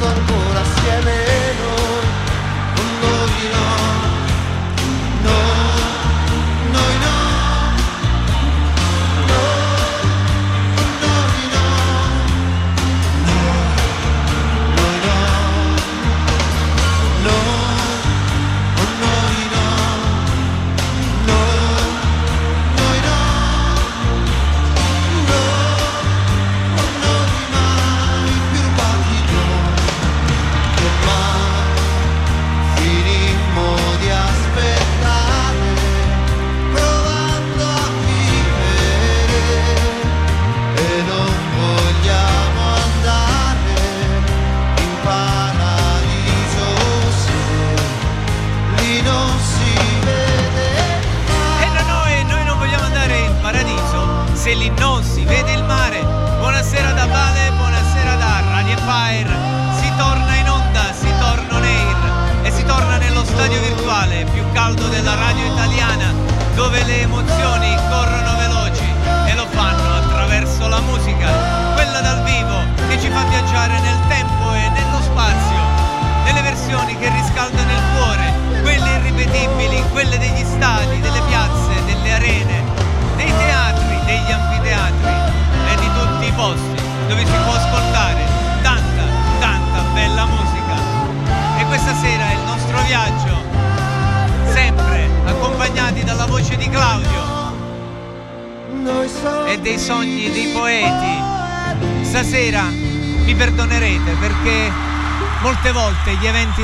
con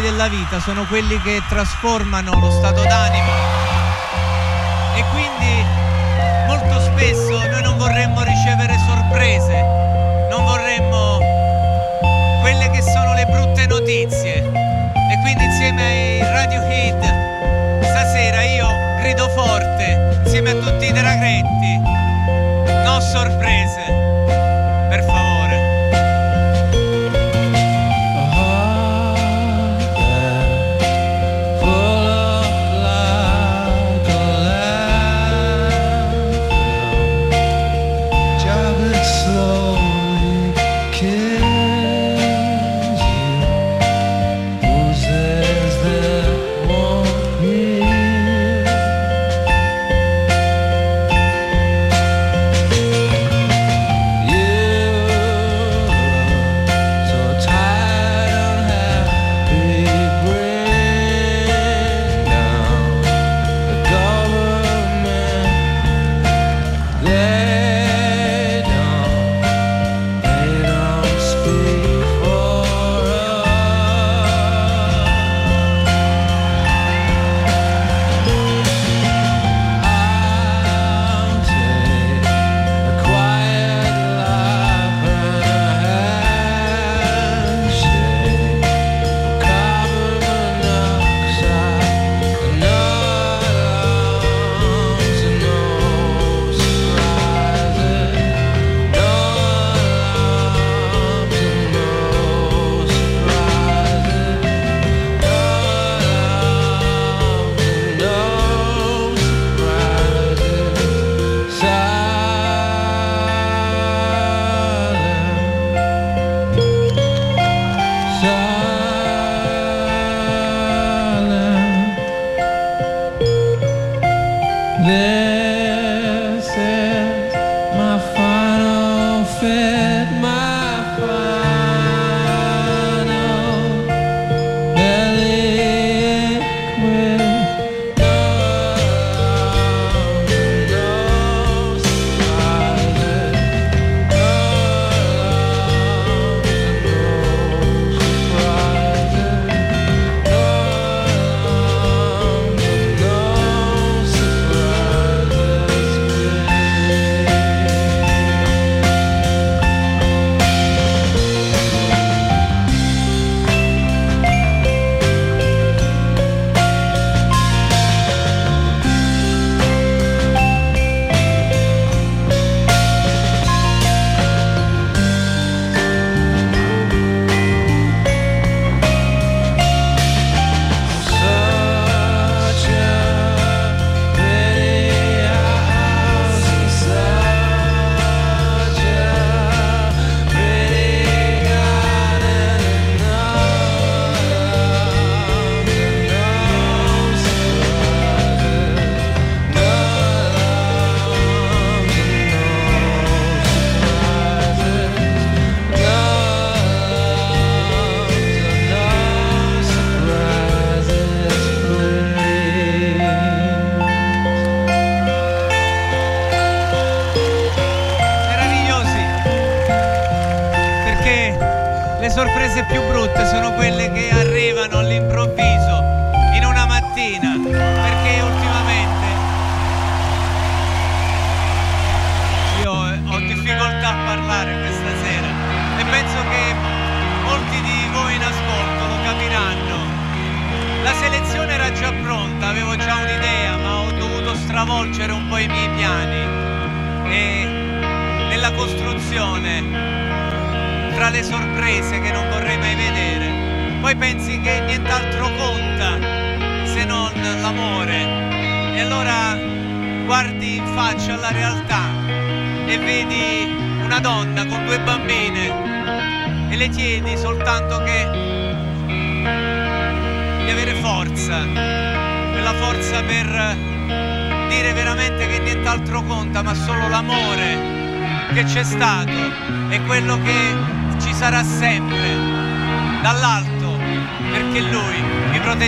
della vita sono quelli che trasformano lo stato d'animo. E quindi molto spesso noi non vorremmo ricevere sorprese, non vorremmo quelle che sono le brutte notizie. E quindi insieme ai Radio Hit stasera grido forte insieme a tutti i draghetti, no sorprese.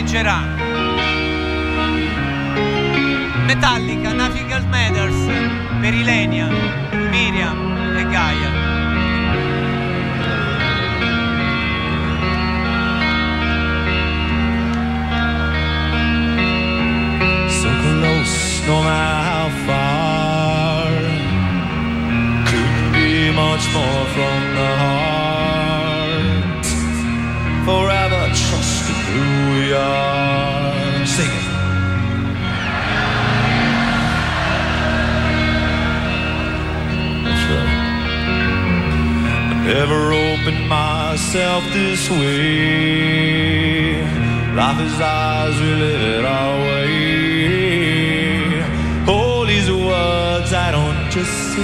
proteggerà. Metallica, Nautical Matters Perilenia, Miriam e Gaia. never opened myself this way. Life is ours, we live it our way. All these words I don't just say.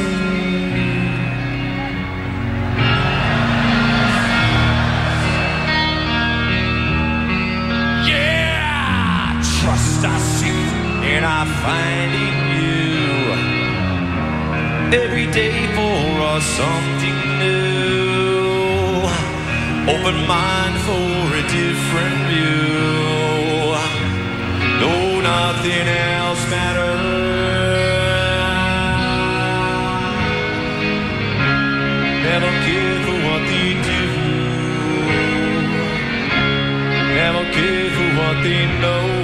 Yeah, trust I see and I find in you every day for us something. Open mind for a different view. No, nothing else matters. Never care for what they do. Never care for what they know.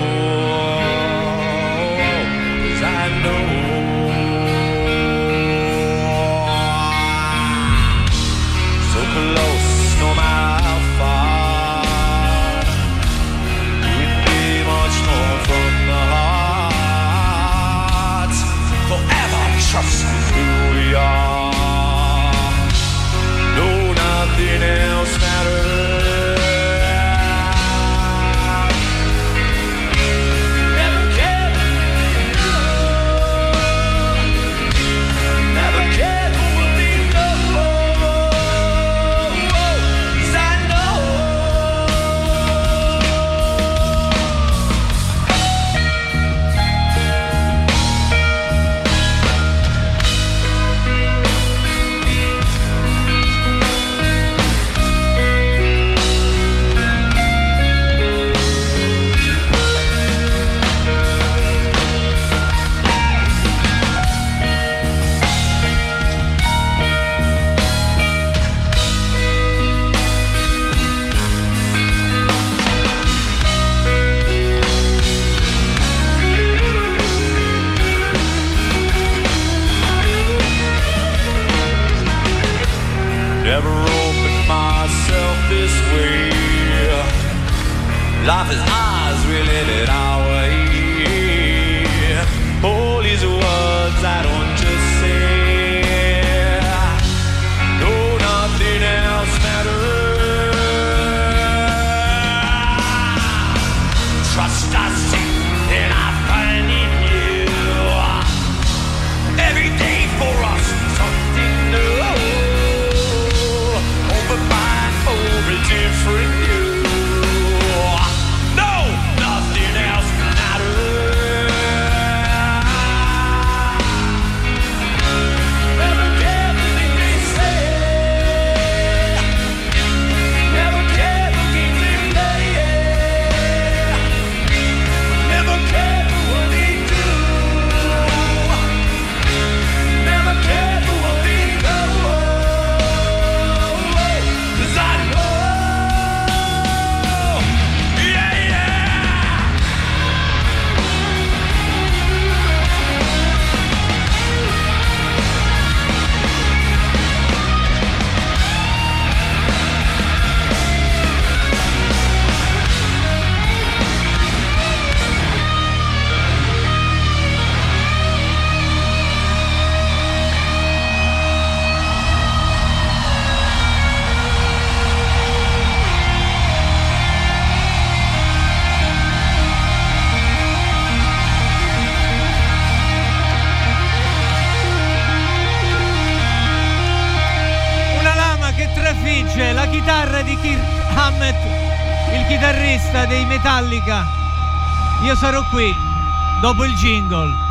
Dopo il jingle.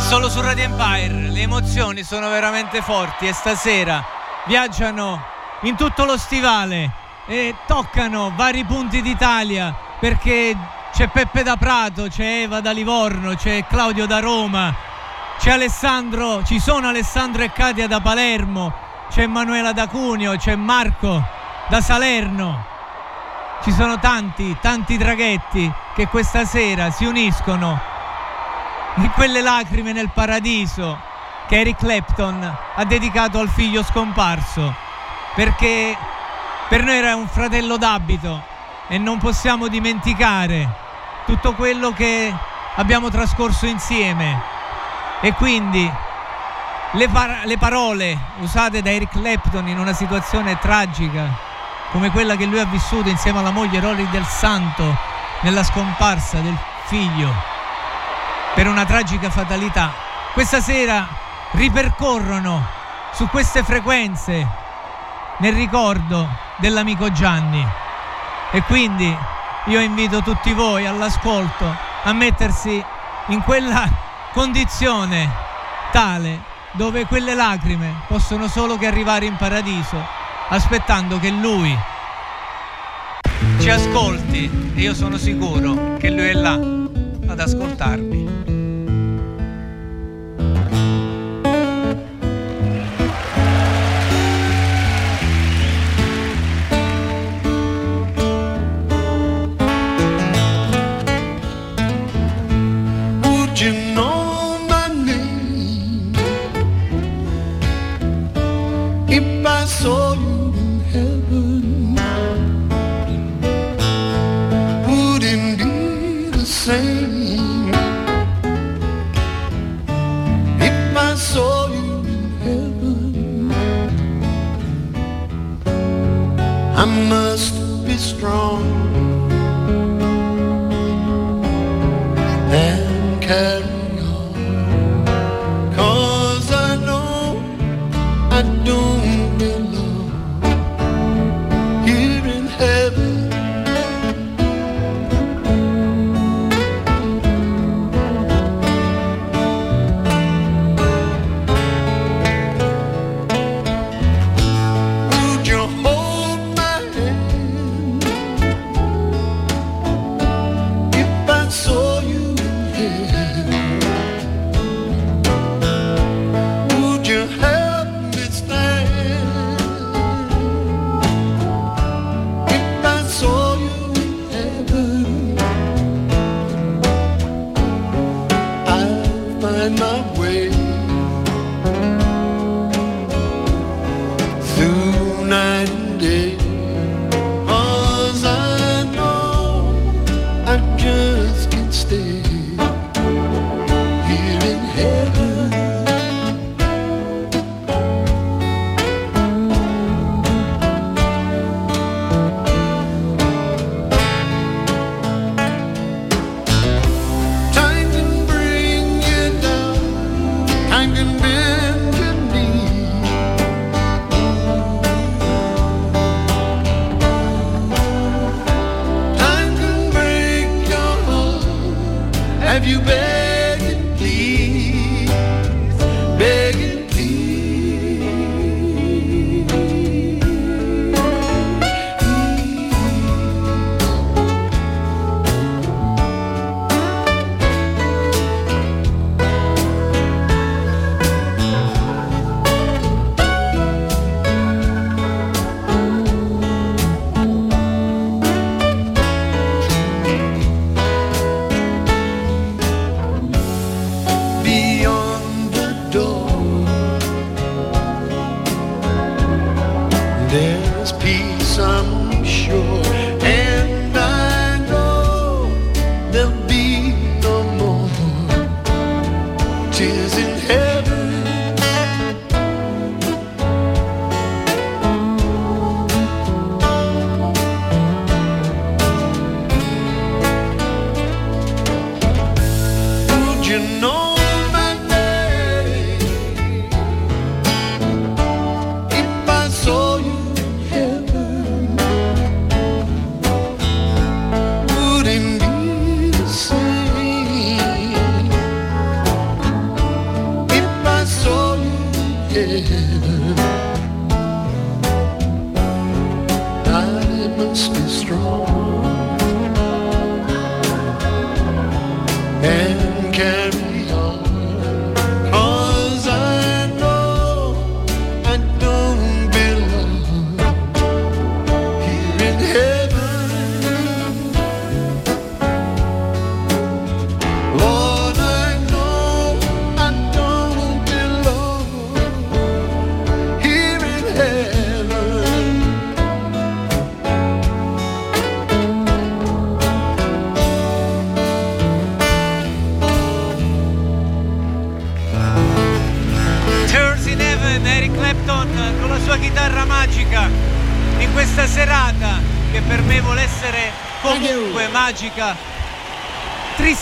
Solo su Radio Empire. Le emozioni sono veramente forti e stasera viaggiano in tutto lo stivale e toccano vari punti d'Italia perché c'è Peppe da Prato, c'è Eva da Livorno, c'è Claudio da Roma, c'è Alessandro, ci sono Alessandro e Katia da Palermo, c'è Emanuela da Cuneo, c'è Marco da Salerno. Ci sono tanti, tanti traghetti che questa sera si uniscono di quelle lacrime nel paradiso che Eric Clapton ha dedicato al figlio scomparso, perché per noi era un fratello d'abito e non possiamo dimenticare tutto quello che abbiamo trascorso insieme. E quindi le, par- le parole usate da Eric Clapton in una situazione tragica come quella che lui ha vissuto insieme alla moglie Rory del Santo nella scomparsa del figlio per una tragica fatalità. Questa sera ripercorrono su queste frequenze nel ricordo dell'amico Gianni. E quindi io invito tutti voi all'ascolto a mettersi in quella condizione tale dove quelle lacrime possono solo che arrivare in paradiso, aspettando che lui ci ascolti e io sono sicuro che lui è là ad ascoltarmi.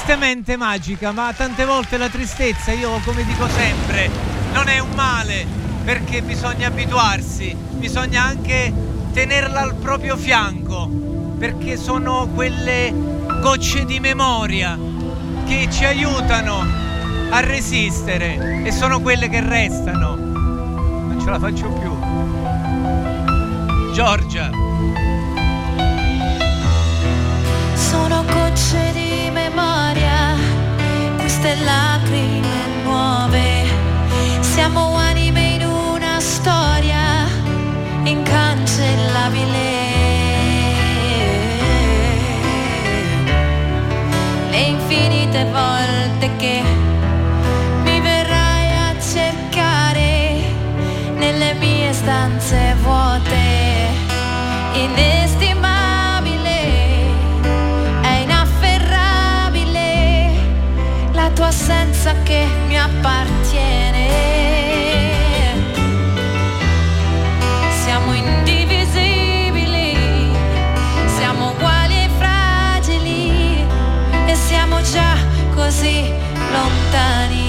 Tristemente magica, ma tante volte la tristezza, io come dico sempre, non è un male perché bisogna abituarsi, bisogna anche tenerla al proprio fianco, perché sono quelle gocce di memoria che ci aiutano a resistere e sono quelle che restano. Non ce la faccio più. Giorgia. Queste lacrime nuove, siamo anime in una storia incancellabile. Le infinite volte che mi verrai a cercare nelle mie stanze vuote. Assenza che mi appartiene. Siamo indivisibili, siamo uguali e fragili e siamo già così lontani.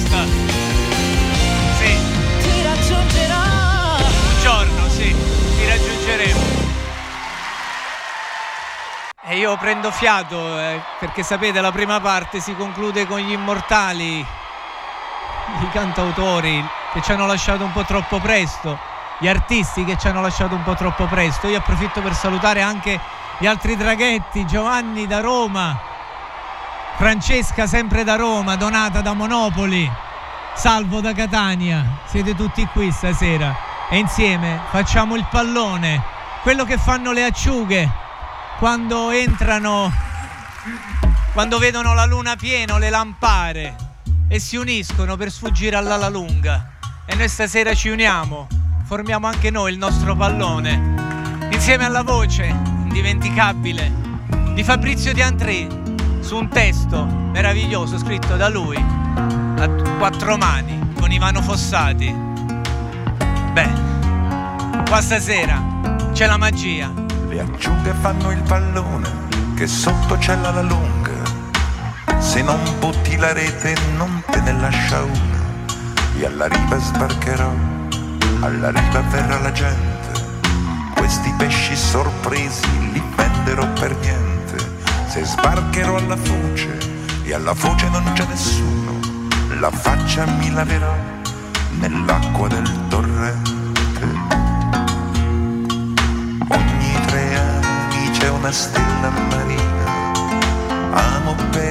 Tosta. Sì. Ti raggiungerò. Un giorno, sì, ti raggiungeremo. E io prendo fiato eh, perché sapete la prima parte si conclude con gli immortali, i cantautori che ci hanno lasciato un po' troppo presto, gli artisti che ci hanno lasciato un po' troppo presto. Io approfitto per salutare anche gli altri draghetti, Giovanni da Roma, Francesca sempre da Roma, Donata da Monopoli, Salvo da Catania. Siete tutti qui stasera e insieme facciamo il pallone, quello che fanno le acciughe quando entrano, quando vedono la luna piena, le lampare e si uniscono per sfuggire all'ala lunga. E noi stasera ci uniamo, formiamo anche noi il nostro pallone, insieme alla voce indimenticabile di Fabrizio Di André su un testo meraviglioso scritto da lui a quattro mani con Ivano Fossati. Beh, qua stasera c'è la magia le acciughe fanno il pallone che sotto c'è la lunga. Se non butti la rete non te ne lascia una. E alla riva sbarcherò, alla riva verrà la gente. Questi pesci sorpresi li venderò per niente. Se sbarcherò alla foce e alla foce non c'è nessuno, la faccia mi laverò nell'acqua del torrente. una stella marina, amo per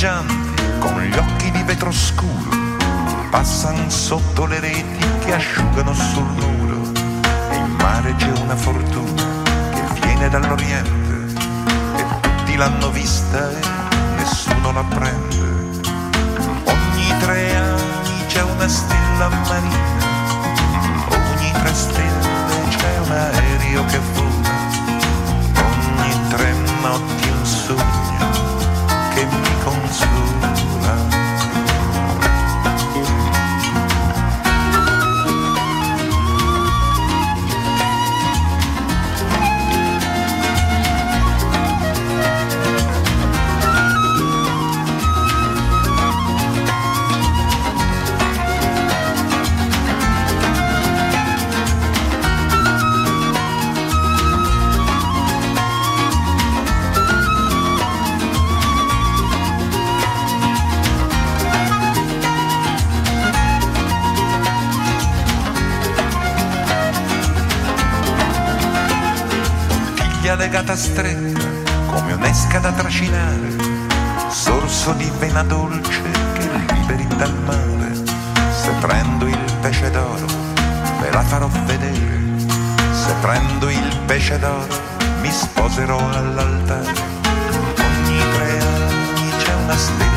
Villeggianti con gli occhi di vetro scuro, passano sotto le reti che asciugano sul muro e in mare c'è una fortuna che viene dall'Oriente l'hanno vista e nessuno la prende. Ogni tre anni c'è una stella marina, ogni tre stelle c'è un aereo che vola, ogni tre notti un sogno legata stretta come un'esca da trascinare, sorso di vena dolce che liberi dal mare. Se prendo il pesce d'oro, ve la farò vedere. Se prendo il pesce d'oro, mi sposerò all'altare. Ogni tre anni c'è una stella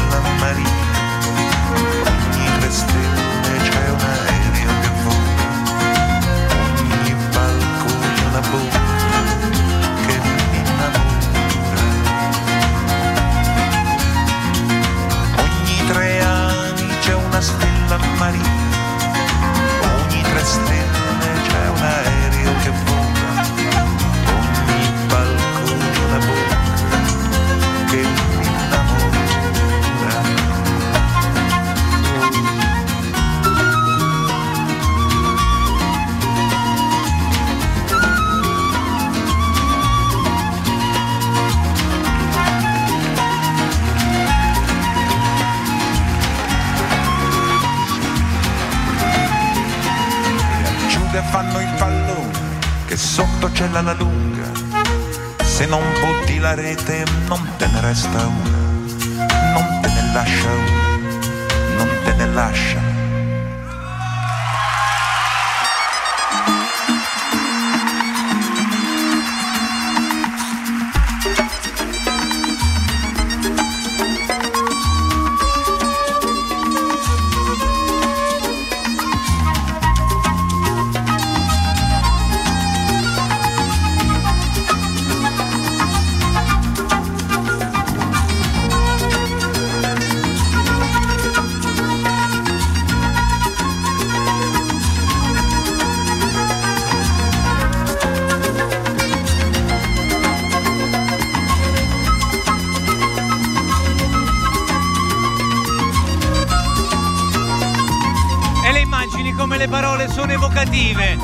le parole sono evocative.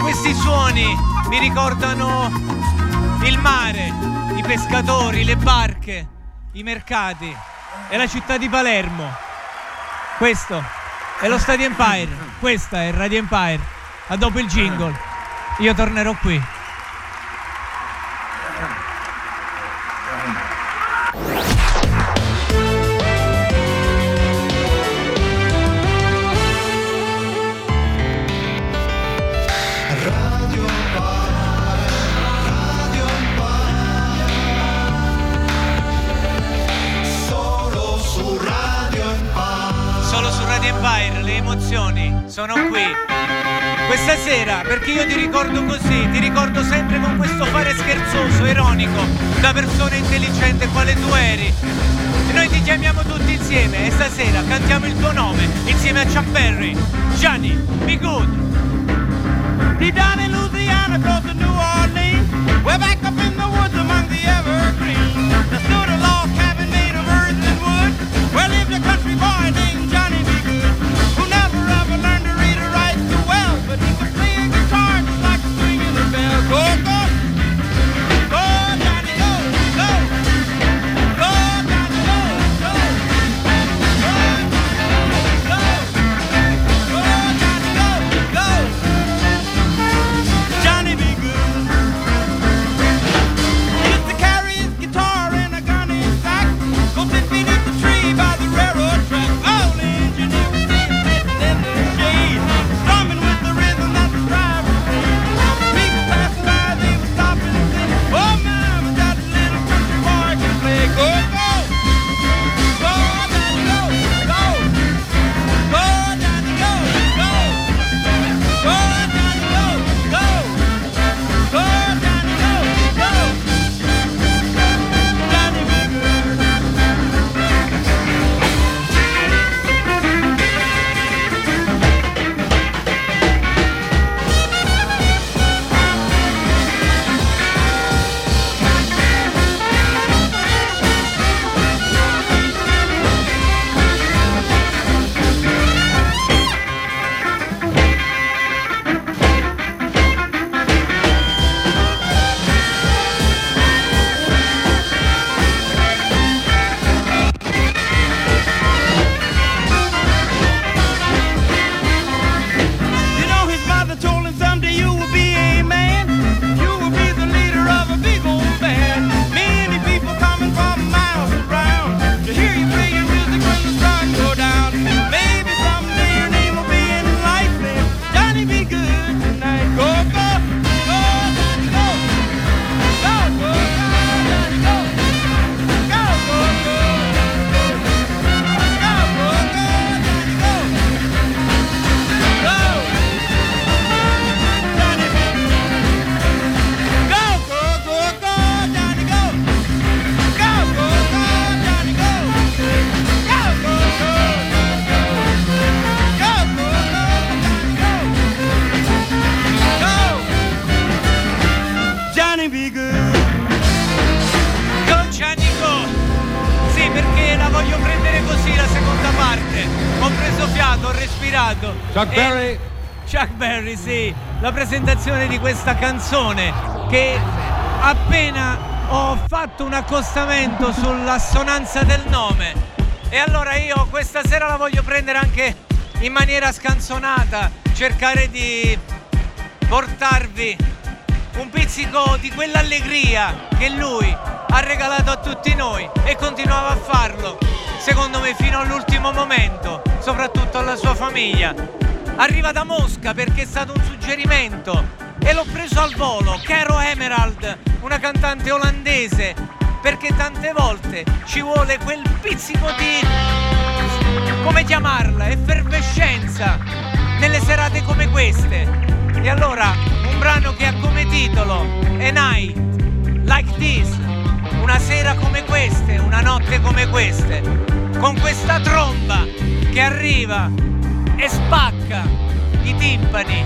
Questi suoni mi ricordano il mare, i pescatori, le barche, i mercati e la città di Palermo. Questo è lo Stadio Empire, questa è Radio Empire. A dopo il jingle, io tornerò qui. Sono qui. Questa sera, perché io ti ricordo così, ti ricordo sempre con questo fare scherzoso, ironico, da persona intelligente quale tu eri. E noi ti chiamiamo tutti insieme e stasera cantiamo il tuo nome insieme a Chuck Berry. Gianni, be good. Deep down in Louisiana, close to New Orleans, we're back up in the woods among the evergreens. There stood a log cabin made of earth and wood, where lived a country boy named La presentazione di questa canzone che appena ho fatto un accostamento sull'assonanza del nome. E allora io questa sera la voglio prendere anche in maniera scanzonata, cercare di portarvi un pizzico di quell'allegria che lui ha regalato a tutti noi e continuava a farlo, secondo me fino all'ultimo momento, soprattutto alla sua famiglia. Arriva da Mosca perché è stato un suggerimento e l'ho preso al volo, Caro Emerald, una cantante olandese, perché tante volte ci vuole quel pizzico di come chiamarla, effervescenza nelle serate come queste. E allora, un brano che ha come titolo A Night Like This, una sera come queste, una notte come queste, con questa tromba che arriva e spacca i timpani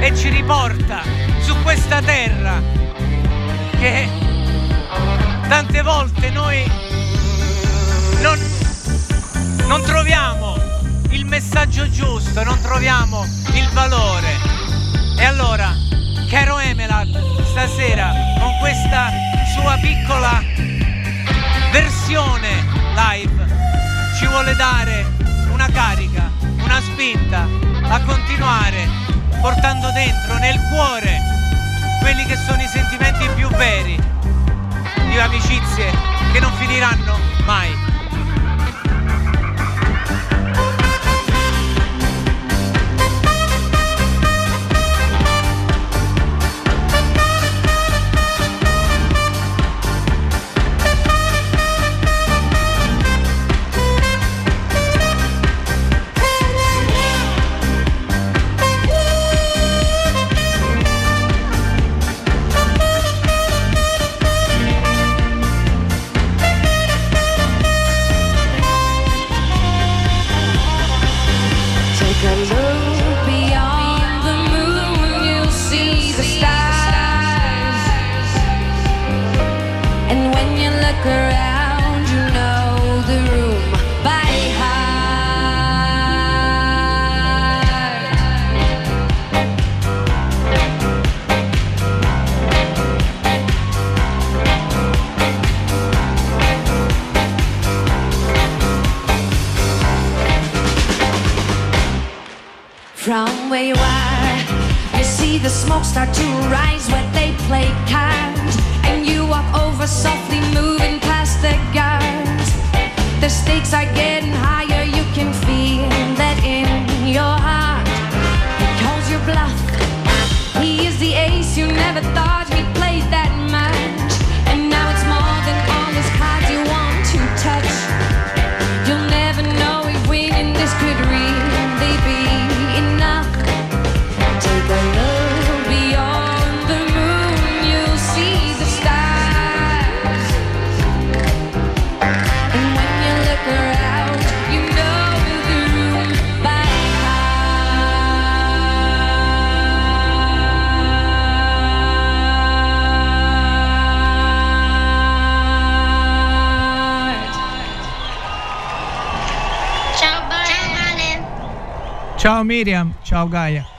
e ci riporta su questa terra che tante volte noi non, non troviamo il messaggio giusto, non troviamo il valore. E allora, caro Emelad, stasera con questa sua piccola versione live ci vuole dare una carica, una spinta, a continuare portando dentro nel cuore quelli che sono i sentimenti più veri di amicizie che non finiranno mai. I guess. Ciao Miriam, ciao Gaia.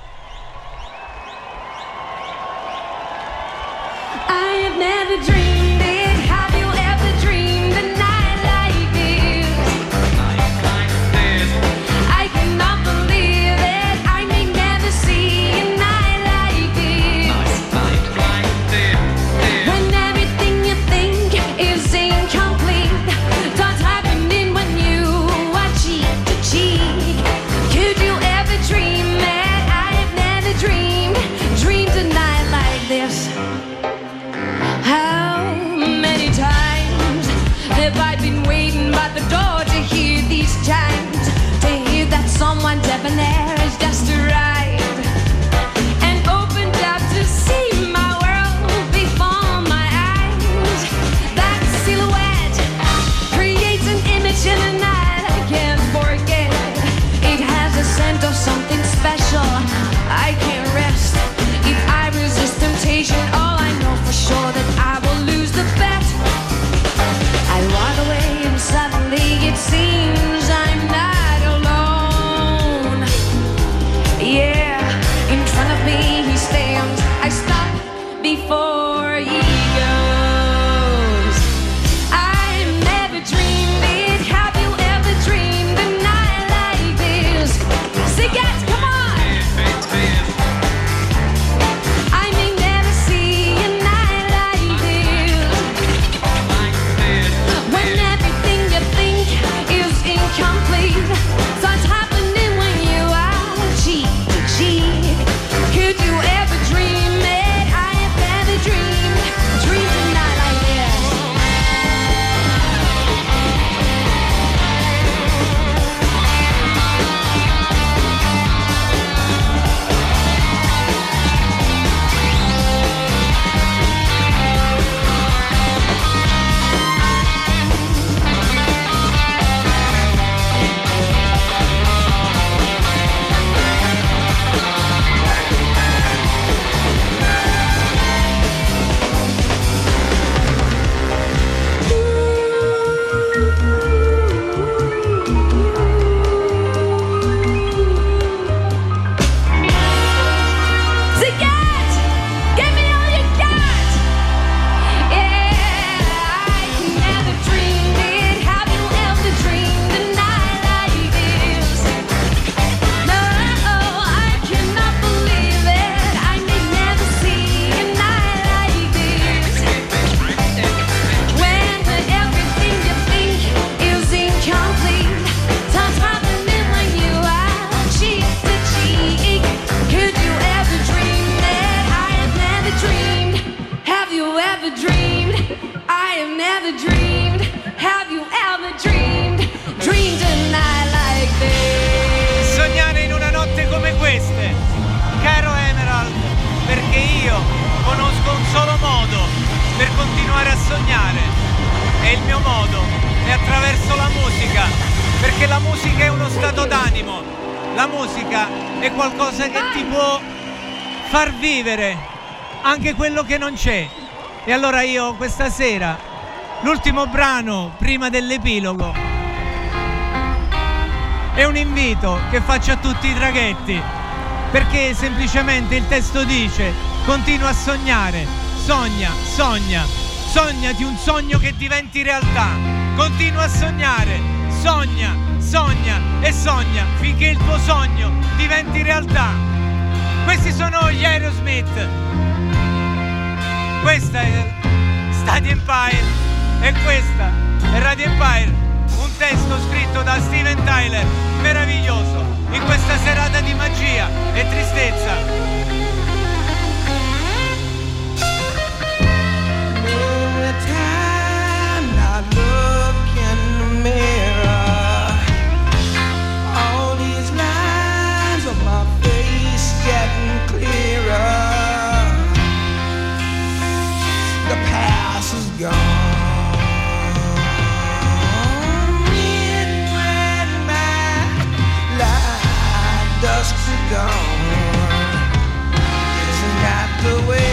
Non c'è. E allora io questa sera, l'ultimo brano prima dell'epilogo, è un invito che faccio a tutti i traghetti, perché semplicemente il testo dice continua a sognare, sogna, sogna, sognati un sogno che diventi realtà, continua a sognare, sogna, sogna e sogna finché il tuo sogno diventi realtà. Questi sono gli Aerosmith. Questa è Stadi Empire e questa è Radio Empire, un testo scritto da Steven Tyler, meraviglioso, in questa serata di magia e tristezza. gone. Isn't that the way?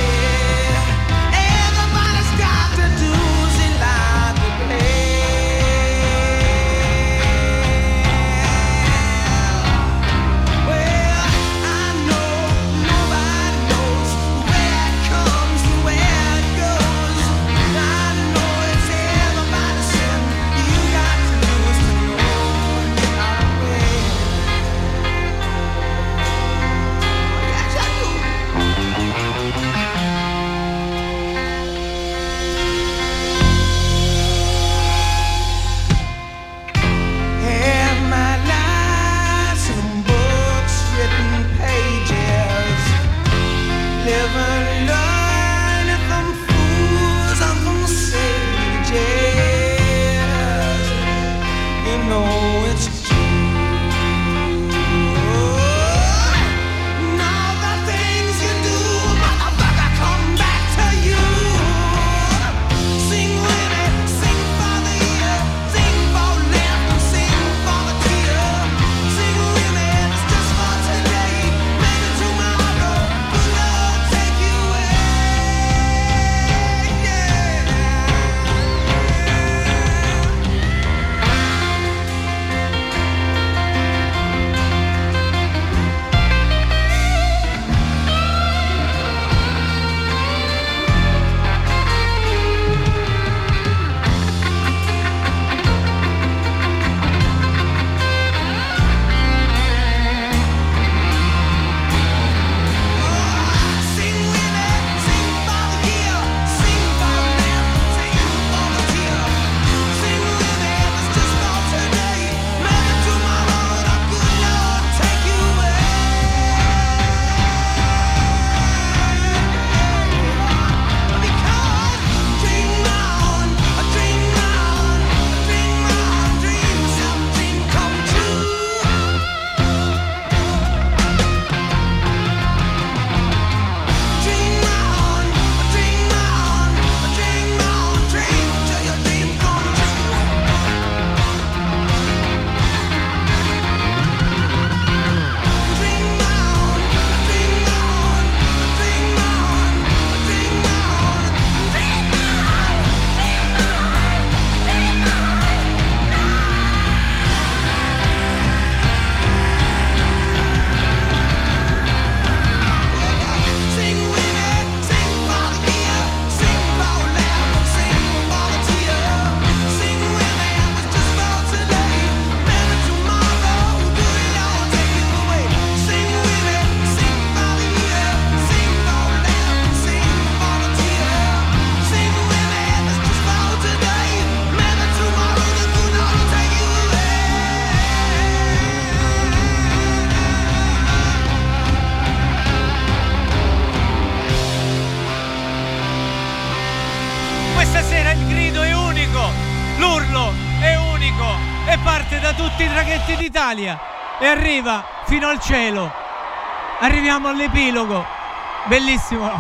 Italia e arriva fino al cielo. Arriviamo all'epilogo. Bellissimo.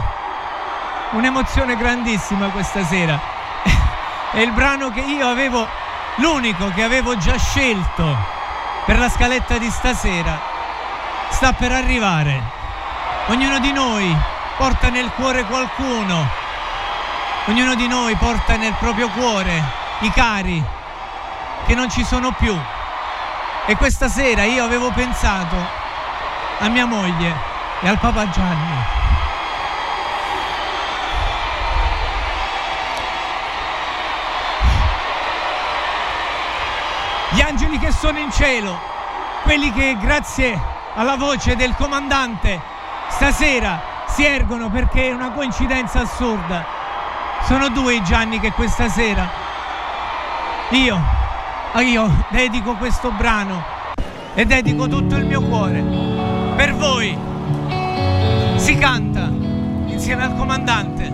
Un'emozione grandissima questa sera. È il brano che io avevo, l'unico che avevo già scelto per la scaletta di stasera, sta per arrivare. Ognuno di noi porta nel cuore qualcuno. Ognuno di noi porta nel proprio cuore i cari che non ci sono più. E questa sera io avevo pensato a mia moglie e al papà Gianni. Gli angeli che sono in cielo, quelli che grazie alla voce del comandante stasera si ergono perché è una coincidenza assurda. Sono due i Gianni che questa sera io Ah, io dedico questo brano e dedico tutto il mio cuore per voi. Si canta insieme al comandante.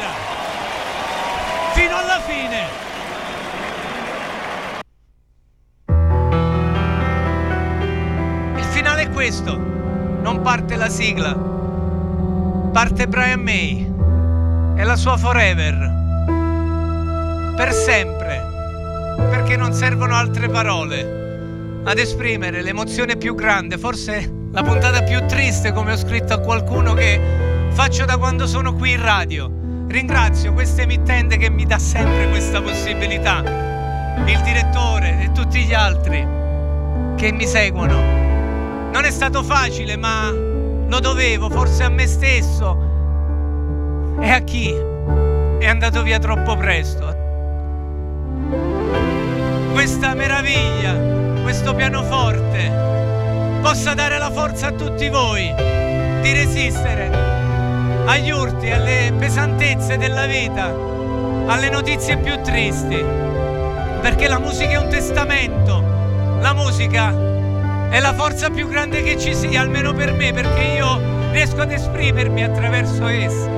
Bandiera, fino alla fine. Il finale è questo, non parte la sigla, parte Brian May. E la sua Forever, per sempre, perché non servono altre parole. Ad esprimere l'emozione più grande, forse la puntata più triste, come ho scritto a qualcuno che faccio da quando sono qui in radio. Ringrazio questa emittente che mi dà sempre questa possibilità, il direttore e tutti gli altri che mi seguono. Non è stato facile, ma lo dovevo, forse a me stesso e a chi è andato via troppo presto. Questa meraviglia, questo pianoforte possa dare la forza a tutti voi di resistere agli urti, alle pesantezze della vita, alle notizie più tristi, perché la musica è un testamento, la musica è la forza più grande che ci sia, almeno per me, perché io riesco ad esprimermi attraverso essa.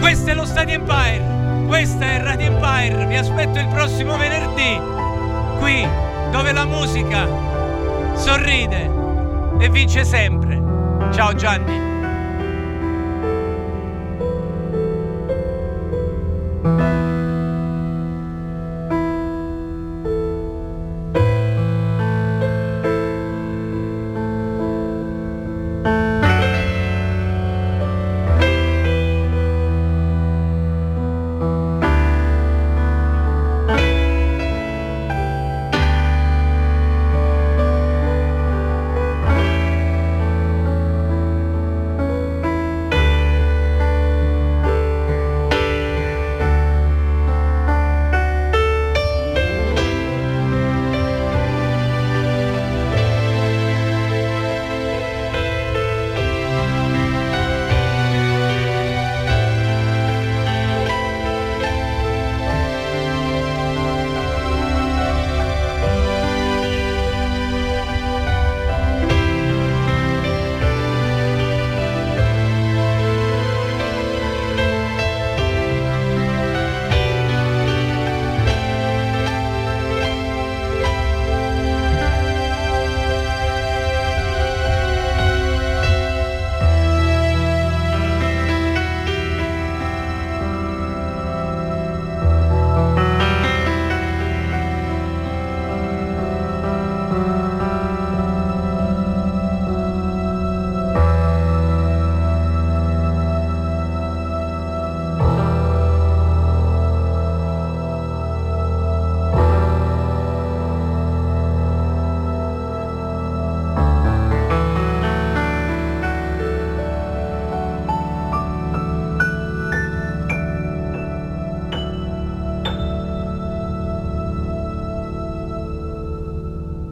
Questo è lo Stadio Empire, questa è Radio Empire, vi aspetto il prossimo venerdì, qui dove la musica sorride e vince sempre. Ciao Gianni.